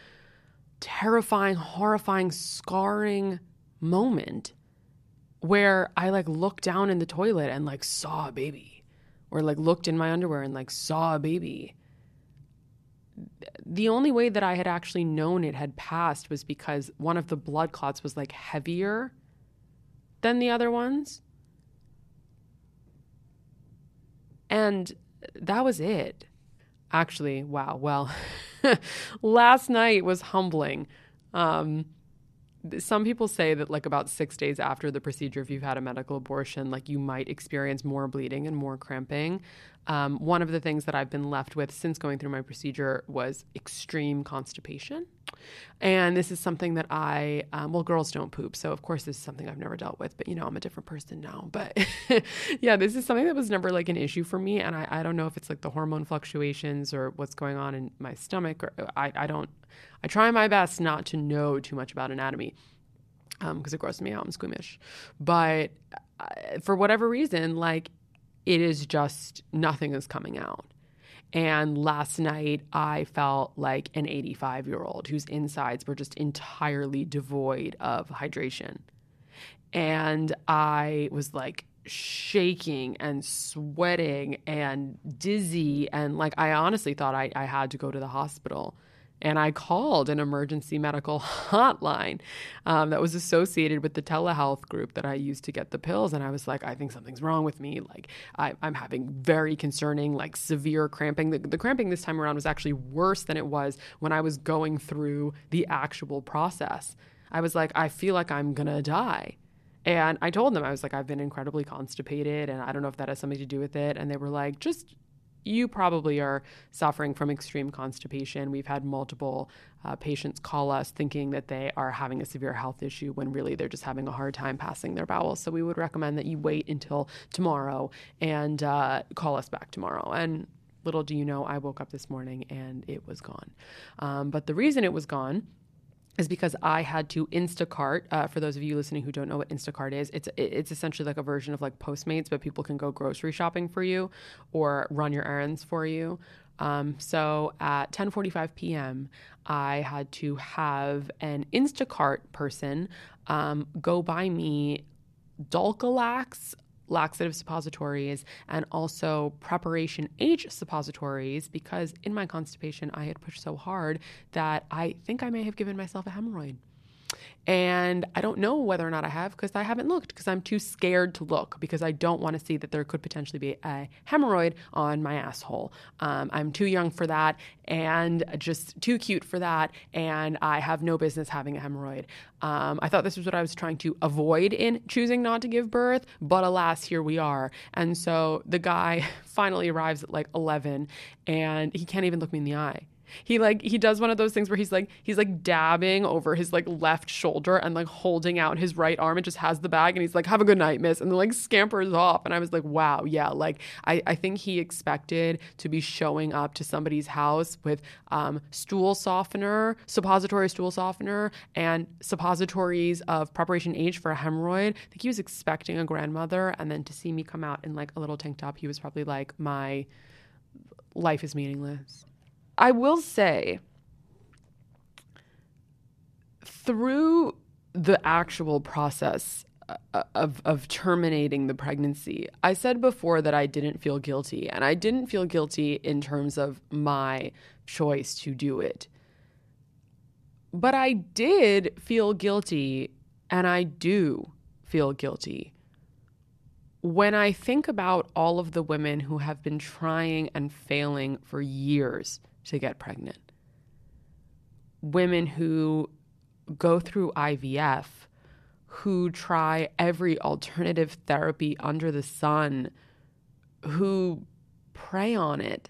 terrifying, horrifying, scarring moment where I like looked down in the toilet and like saw a baby or like looked in my underwear and like saw a baby. The only way that I had actually known it had passed was because one of the blood clots was like heavier than the other ones. And that was it. Actually, wow. Well, last night was humbling. Um, some people say that like about six days after the procedure if you've had a medical abortion like you might experience more bleeding and more cramping um, one of the things that i've been left with since going through my procedure was extreme constipation and this is something that i um, well girls don't poop so of course this is something i've never dealt with but you know i'm a different person now but yeah this is something that was never like an issue for me and I, I don't know if it's like the hormone fluctuations or what's going on in my stomach or i, I don't I try my best not to know too much about anatomy because um, it grosses me out. I'm squeamish. But uh, for whatever reason, like it is just nothing is coming out. And last night, I felt like an 85 year old whose insides were just entirely devoid of hydration. And I was like shaking and sweating and dizzy. And like, I honestly thought I, I had to go to the hospital and I called an emergency medical hotline um, that was associated with the telehealth group that I used to get the pills. And I was like, I think something's wrong with me. Like, I, am having very concerning, like severe cramping. The, the cramping this time around was actually worse than it was when I was going through the actual process. I was like, I feel like I'm gonna die. And I told them, I was like, I've been incredibly constipated, and I don't know if that has something to do with it. And they were like, just you probably are suffering from extreme constipation. We've had multiple uh, patients call us thinking that they are having a severe health issue when really they're just having a hard time passing their bowels. So we would recommend that you wait until tomorrow and uh, call us back tomorrow. And little do you know, I woke up this morning and it was gone. Um, but the reason it was gone is because I had to Instacart. Uh, for those of you listening who don't know what Instacart is, it's it's essentially like a version of like Postmates, but people can go grocery shopping for you or run your errands for you. Um, so at 10:45 p.m., I had to have an Instacart person um, go buy me Dulcolax laxative suppositories and also preparation H suppositories because in my constipation I had pushed so hard that I think I may have given myself a hemorrhoid. And I don't know whether or not I have because I haven't looked because I'm too scared to look because I don't want to see that there could potentially be a hemorrhoid on my asshole. Um, I'm too young for that and just too cute for that. And I have no business having a hemorrhoid. Um, I thought this was what I was trying to avoid in choosing not to give birth, but alas, here we are. And so the guy finally arrives at like 11 and he can't even look me in the eye. He like he does one of those things where he's like he's like dabbing over his like left shoulder and like holding out his right arm and just has the bag and he's like have a good night miss and then like scampers off and I was like wow yeah like I I think he expected to be showing up to somebody's house with um, stool softener suppository stool softener and suppositories of preparation H for a hemorrhoid. I think he was expecting a grandmother and then to see me come out in like a little tank top he was probably like my life is meaningless. I will say, through the actual process uh, of of terminating the pregnancy. I said before that I didn't feel guilty, and I didn't feel guilty in terms of my choice to do it. But I did feel guilty, and I do feel guilty when I think about all of the women who have been trying and failing for years to get pregnant. Women who go through IVF, who try every alternative therapy under the sun, who pray on it,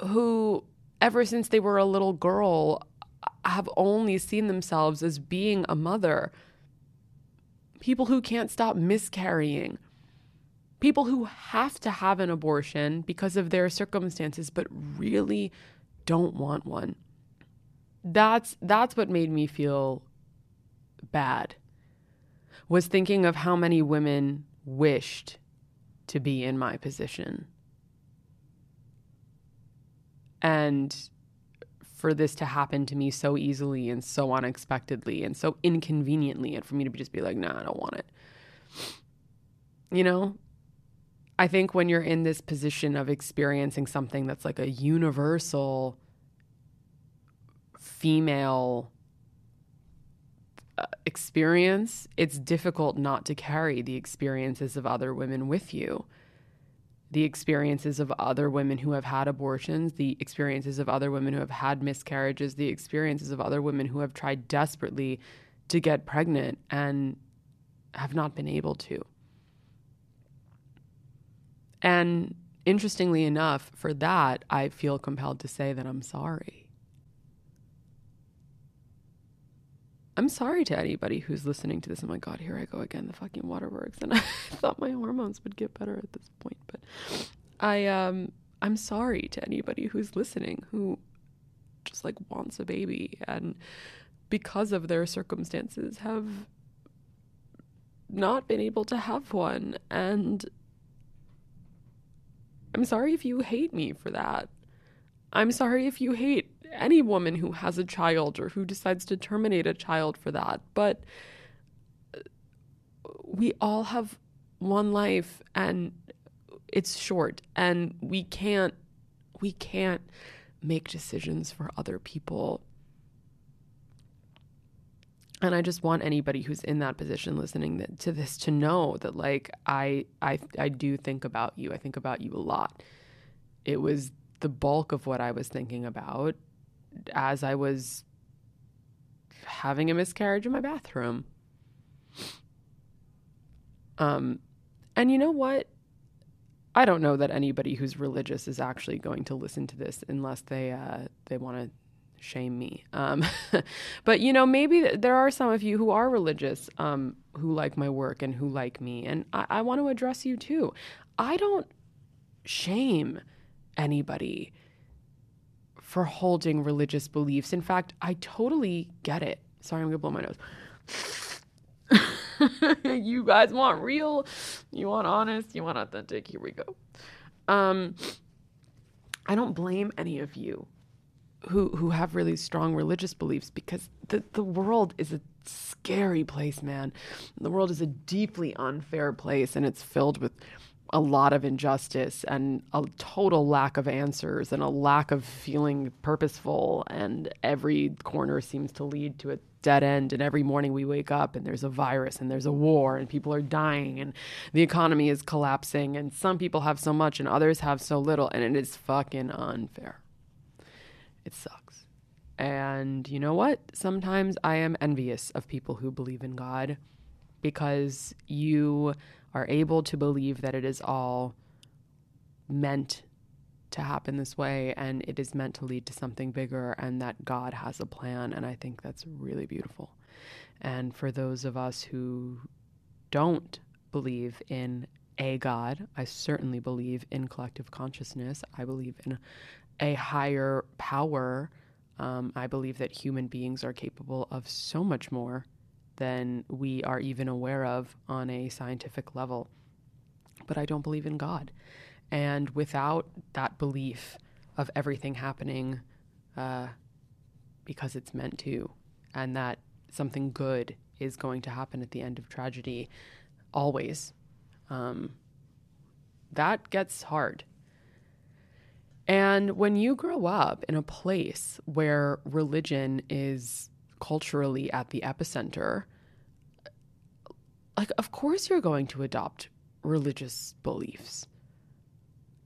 who, ever since they were a little girl, have only seen themselves as being a mother. People who can't stop miscarrying. People who have to have an abortion because of their circumstances, but really don't want one. That's that's what made me feel bad. Was thinking of how many women wished to be in my position. And for this to happen to me so easily and so unexpectedly and so inconveniently and for me to just be like, nah, I don't want it. You know, I think when you're in this position of experiencing something that's like a universal female uh, experience, it's difficult not to carry the experiences of other women with you. The experiences of other women who have had abortions, the experiences of other women who have had miscarriages, the experiences of other women who have tried desperately to get pregnant and have not been able to. And interestingly enough, for that, I feel compelled to say that I'm sorry. I'm sorry to anybody who's listening to this. Oh my God, here I go again, the fucking waterworks. And I thought my hormones would get better at this point. But I, um, I'm sorry to anybody who's listening who just like wants a baby and because of their circumstances have not been able to have one. And I'm sorry if you hate me for that. I'm sorry if you hate any woman who has a child or who decides to terminate a child for that. But uh, we all have one life and it's short and we can't we can't make decisions for other people and I just want anybody who's in that position listening to this to know that like I I I do think about you. I think about you a lot. It was the bulk of what I was thinking about as I was having a miscarriage in my bathroom. Um and you know what? I don't know that anybody who's religious is actually going to listen to this unless they uh, they want to shame me. Um, but you know, maybe there are some of you who are religious, um, who like my work and who like me, and I, I want to address you too. I don't shame anybody for holding religious beliefs. In fact, I totally get it. Sorry, I'm gonna blow my nose. you guys want real, you want honest, you want authentic. Here we go. Um, I don't blame any of you who who have really strong religious beliefs because the the world is a scary place, man. The world is a deeply unfair place and it's filled with a lot of injustice and a total lack of answers and a lack of feeling purposeful and every corner seems to lead to a dead end and every morning we wake up and there's a virus and there's a war and people are dying and the economy is collapsing and some people have so much and others have so little and it is fucking unfair. It sucks. And you know what? Sometimes I am envious of people who believe in God because you are able to believe that it is all meant to happen this way and it is meant to lead to something bigger and that God has a plan. And I think that's really beautiful. And for those of us who don't believe in a God, I certainly believe in collective consciousness. I believe in a higher power. Um, I believe that human beings are capable of so much more than we are even aware of on a scientific level. But I don't believe in God. And without that belief of everything happening uh, because it's meant to, and that something good is going to happen at the end of tragedy, always, um, that gets hard. And when you grow up in a place where religion is culturally at the epicenter, like, of course, you're going to adopt religious beliefs.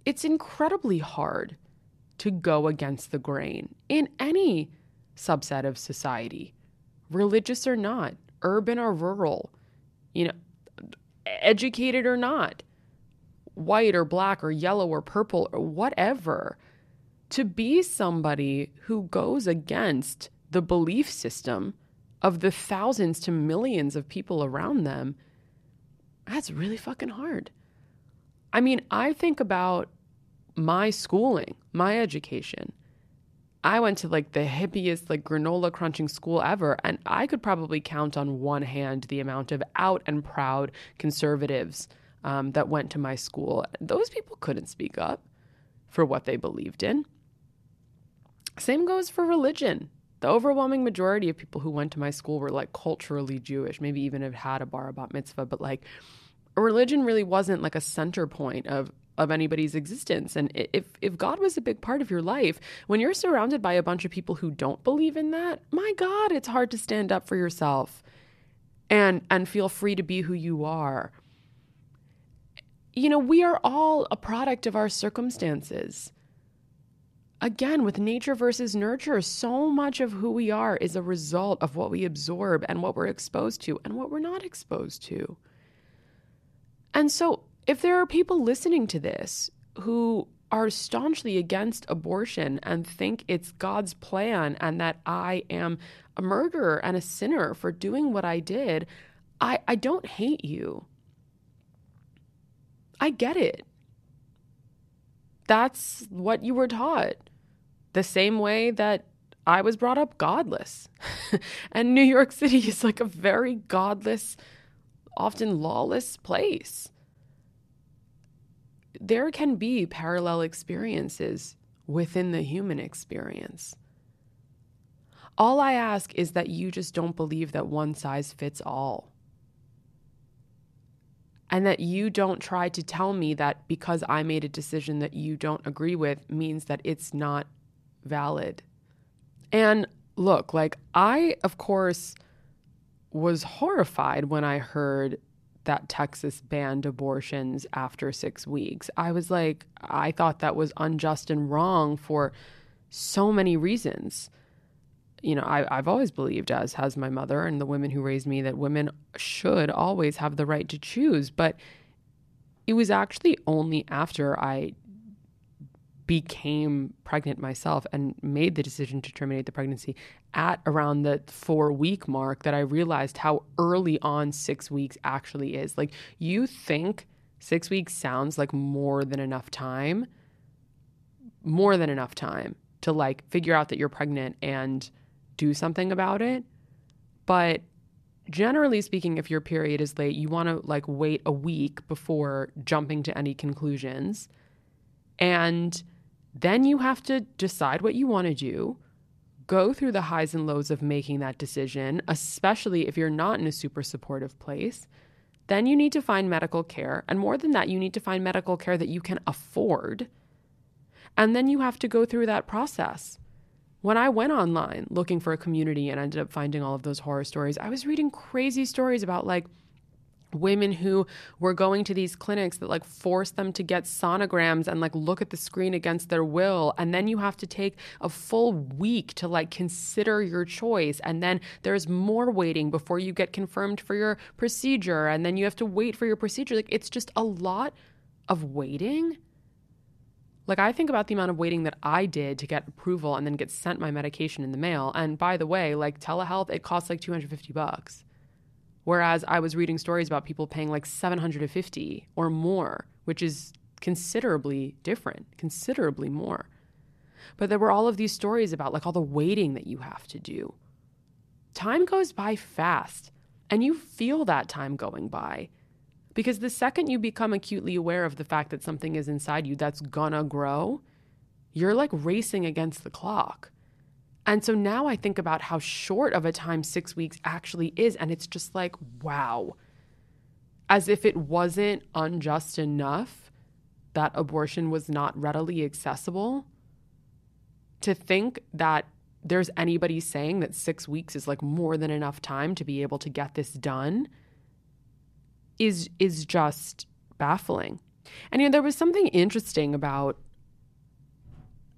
It's incredibly hard to go against the grain in any subset of society, religious or not, urban or rural, you know, educated or not, white or black or yellow or purple or whatever. To be somebody who goes against the belief system of the thousands to millions of people around them, that's really fucking hard. I mean, I think about my schooling, my education. I went to like the hippiest, like granola crunching school ever, and I could probably count on one hand the amount of out and proud conservatives um, that went to my school. Those people couldn't speak up for what they believed in. Same goes for religion. The overwhelming majority of people who went to my school were like culturally Jewish, maybe even have had a bar bat mitzvah, but like religion really wasn't like a center point of of anybody's existence. And if if God was a big part of your life, when you're surrounded by a bunch of people who don't believe in that, my God, it's hard to stand up for yourself and and feel free to be who you are. You know, we are all a product of our circumstances again, with nature versus nurture, so much of who we are is a result of what we absorb and what we're exposed to and what we're not exposed to. And so, if there are people listening to this who are staunchly against abortion and think it's God's plan and that I am a murderer and a sinner for doing what I did, I, I don't hate you. I get it. That's what you were taught the same way that I was brought up godless. and New York City is like a very godless, often lawless place. There can be parallel experiences within the human experience. All I ask is that you just don't believe that one size fits all. And that you don't try to tell me that because I made a decision that you don't agree with means that it's not valid. And look, like, I, of course, was horrified when I heard that Texas banned abortions after six weeks. I was like, I thought that was unjust and wrong for so many reasons. You know, I, have always believed, as has my mother and the women who raised me, that women should always have the right to choose. But it was actually only after I became pregnant myself and made the decision to terminate the pregnancy at around the four week mark that I realized how early on six weeks actually is. Like, you think six weeks sounds like more than enough time, more than enough time to like figure out that you're pregnant and do something about it. But generally speaking, if your period is late, you want to like wait a week before jumping to any conclusions. And then you have to decide what you want to do, go through the highs and lows of making that decision, especially if you're not in a super supportive place. Then you need to find medical care. And more than that, you need to find medical care that you can afford. And then you have to go through that process. When I went online looking for a community and ended up finding all of those horror stories, I was reading crazy stories about like women who were going to these clinics that like forced them to get sonograms and like look at the screen against their will. And then you have to take a full week to like consider your choice. And then there's more waiting before you get confirmed for your procedure. And then you have to wait for your procedure. Like it's just a lot of waiting like I think about the amount of waiting that I did to get approval and then get sent my medication in the mail. And by the way, like telehealth, it costs like 250 bucks. Whereas I was reading stories about people paying like 750 or more, which is considerably different, considerably more. But there were all of these stories about like all the waiting that you have to do. Time goes by fast, and you feel that time going by. Because the second you become acutely aware of the fact that something is inside you that's gonna grow, you're like racing against the clock. And so now I think about how short of a time six weeks actually is. And it's just like, wow. As if it wasn't unjust enough that abortion was not readily accessible. To think that there's anybody saying that six weeks is like more than enough time to be able to get this done is is just baffling. And you know, there was something interesting about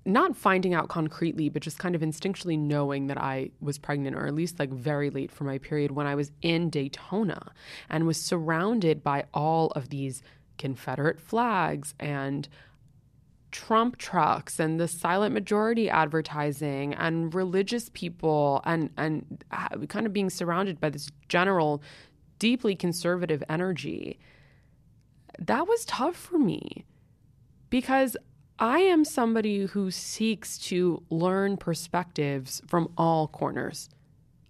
not finding out concretely, but just kind of instinctually knowing that I was pregnant, or at least like very late for my period, when I was in Daytona and was surrounded by all of these Confederate flags and Trump trucks and the silent majority advertising and religious people and and uh, kind of being surrounded by this general deeply conservative energy, that was tough for me because I am somebody who seeks to learn perspectives from all corners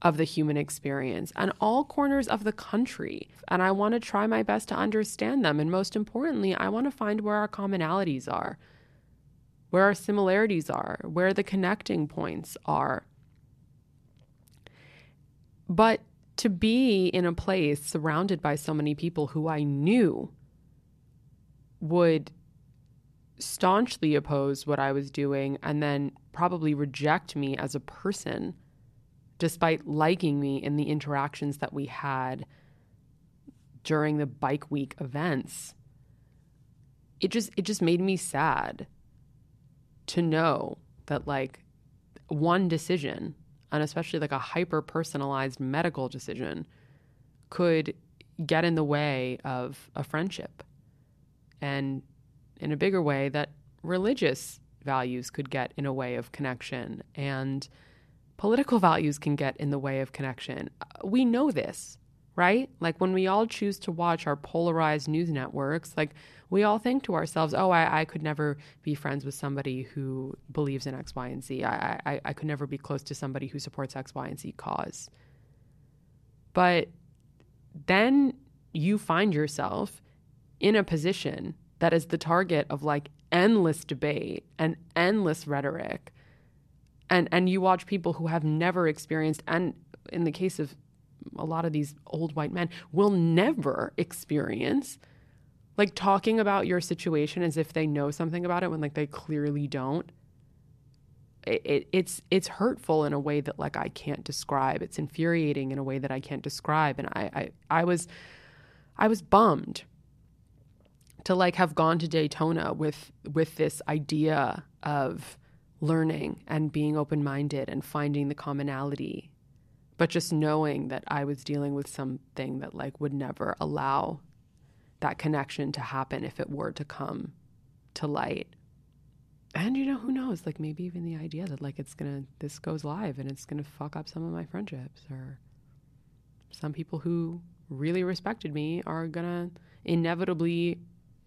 of the human experience and all corners of the country. And I want to try my best to understand them. And most importantly, I want to find where our commonalities are, where our similarities are, where the connecting points are. But to be in a place surrounded by so many people who I knew would staunchly oppose what I was doing and then probably reject me as a person despite liking me in the interactions that we had during the bike week events. It just it just made me sad to know that like one decision and especially like a hyper personalized medical decision could get in the way of a friendship. And in a bigger way, that religious values could get in a way of connection and political values can get in the way of connection. Uh, we know this right? Like when we all choose to watch our polarized news networks, like we all think to ourselves, oh, I, I could never be friends with somebody who believes in X, Y, and Z. I, I, I could never be close to somebody who supports X, Y, and Z cause. But then you find yourself in a position that is the target of like endless debate and endless rhetoric. And, and you watch people who have never experienced, and in the case of a lot of these old white men will never experience like talking about your situation as if they know something about it when like they clearly don't. It, it, it's it's hurtful in a way that like I can't describe. It's infuriating in a way that I can't describe. And I I, I was I was bummed to like have gone to Daytona with with this idea of learning and being open-minded and finding the commonality but just knowing that I was dealing with something that like would never allow that connection to happen if it were to come to light. And you know, who knows? Like maybe even the idea that like it's gonna this goes live and it's gonna fuck up some of my friendships or some people who really respected me are gonna inevitably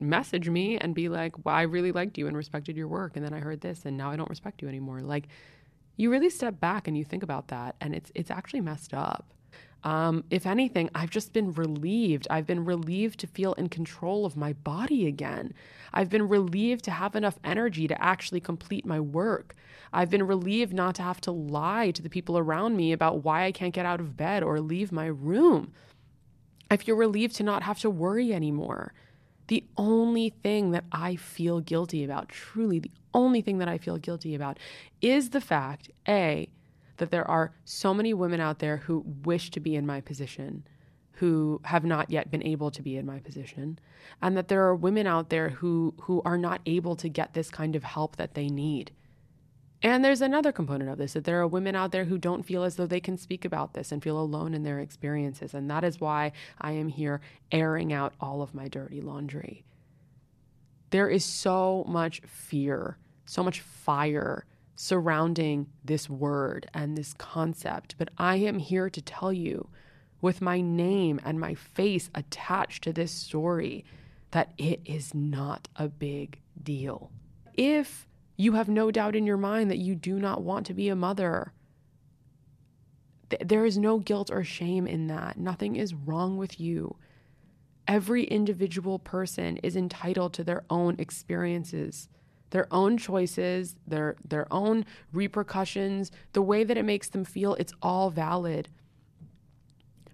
message me and be like, Well, I really liked you and respected your work and then I heard this and now I don't respect you anymore. Like you really step back and you think about that and it's it's actually messed up. Um, if anything, I've just been relieved. I've been relieved to feel in control of my body again. I've been relieved to have enough energy to actually complete my work. I've been relieved not to have to lie to the people around me about why I can't get out of bed or leave my room. I feel relieved to not have to worry anymore. The only thing that I feel guilty about, truly the only thing that I feel guilty about, is the fact A, that there are so many women out there who wish to be in my position, who have not yet been able to be in my position, and that there are women out there who, who are not able to get this kind of help that they need. And there's another component of this that there are women out there who don't feel as though they can speak about this and feel alone in their experiences. And that is why I am here airing out all of my dirty laundry. There is so much fear, so much fire surrounding this word and this concept, but I am here to tell you with my name and my face attached to this story that it is not a big deal. If you have no doubt in your mind that you do not want to be a mother, there is no guilt or shame in that. Nothing is wrong with you. Every individual person is entitled to their own experiences their own choices, their their own repercussions, the way that it makes them feel, it's all valid.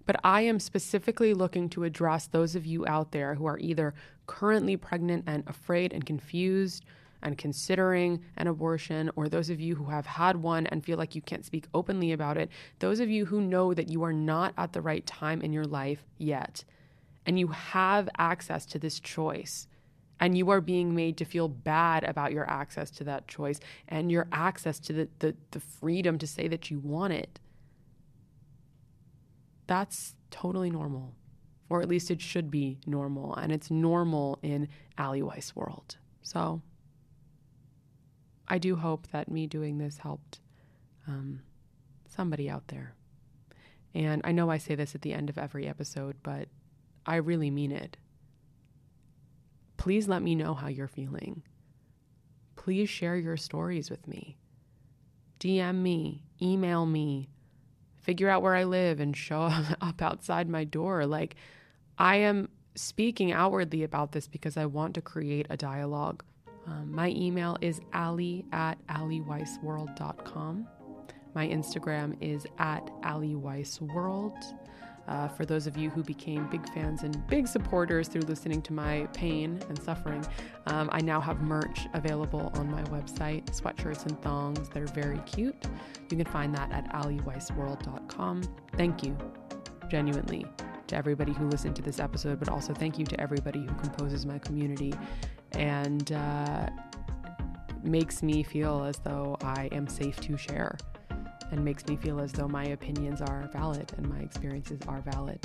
But I am specifically looking to address those of you out there who are either currently pregnant and afraid and confused and considering an abortion, or those of you who have had one and feel like you can't speak openly about it, those of you who know that you are not at the right time in your life yet, and you have access to this choice and you are being made to feel bad about your access to that choice and your access to the, the, the freedom to say that you want it. That's totally normal, or at least it should be normal, and it's normal in Ali Weiss world. So I do hope that me doing this helped um, somebody out there. And I know I say this at the end of every episode, but I really mean it please let me know how you're feeling. Please share your stories with me. DM me, email me, figure out where I live and show up outside my door. Like, I am speaking outwardly about this because I want to create a dialogue. Um, my email is ali at aliweissworld.com. My Instagram is at aliweissworld. Uh, for those of you who became big fans and big supporters through listening to my pain and suffering, um, I now have merch available on my website sweatshirts and thongs. They're very cute. You can find that at aliweissworld.com. Thank you, genuinely, to everybody who listened to this episode, but also thank you to everybody who composes my community and uh, makes me feel as though I am safe to share and makes me feel as though my opinions are valid and my experiences are valid.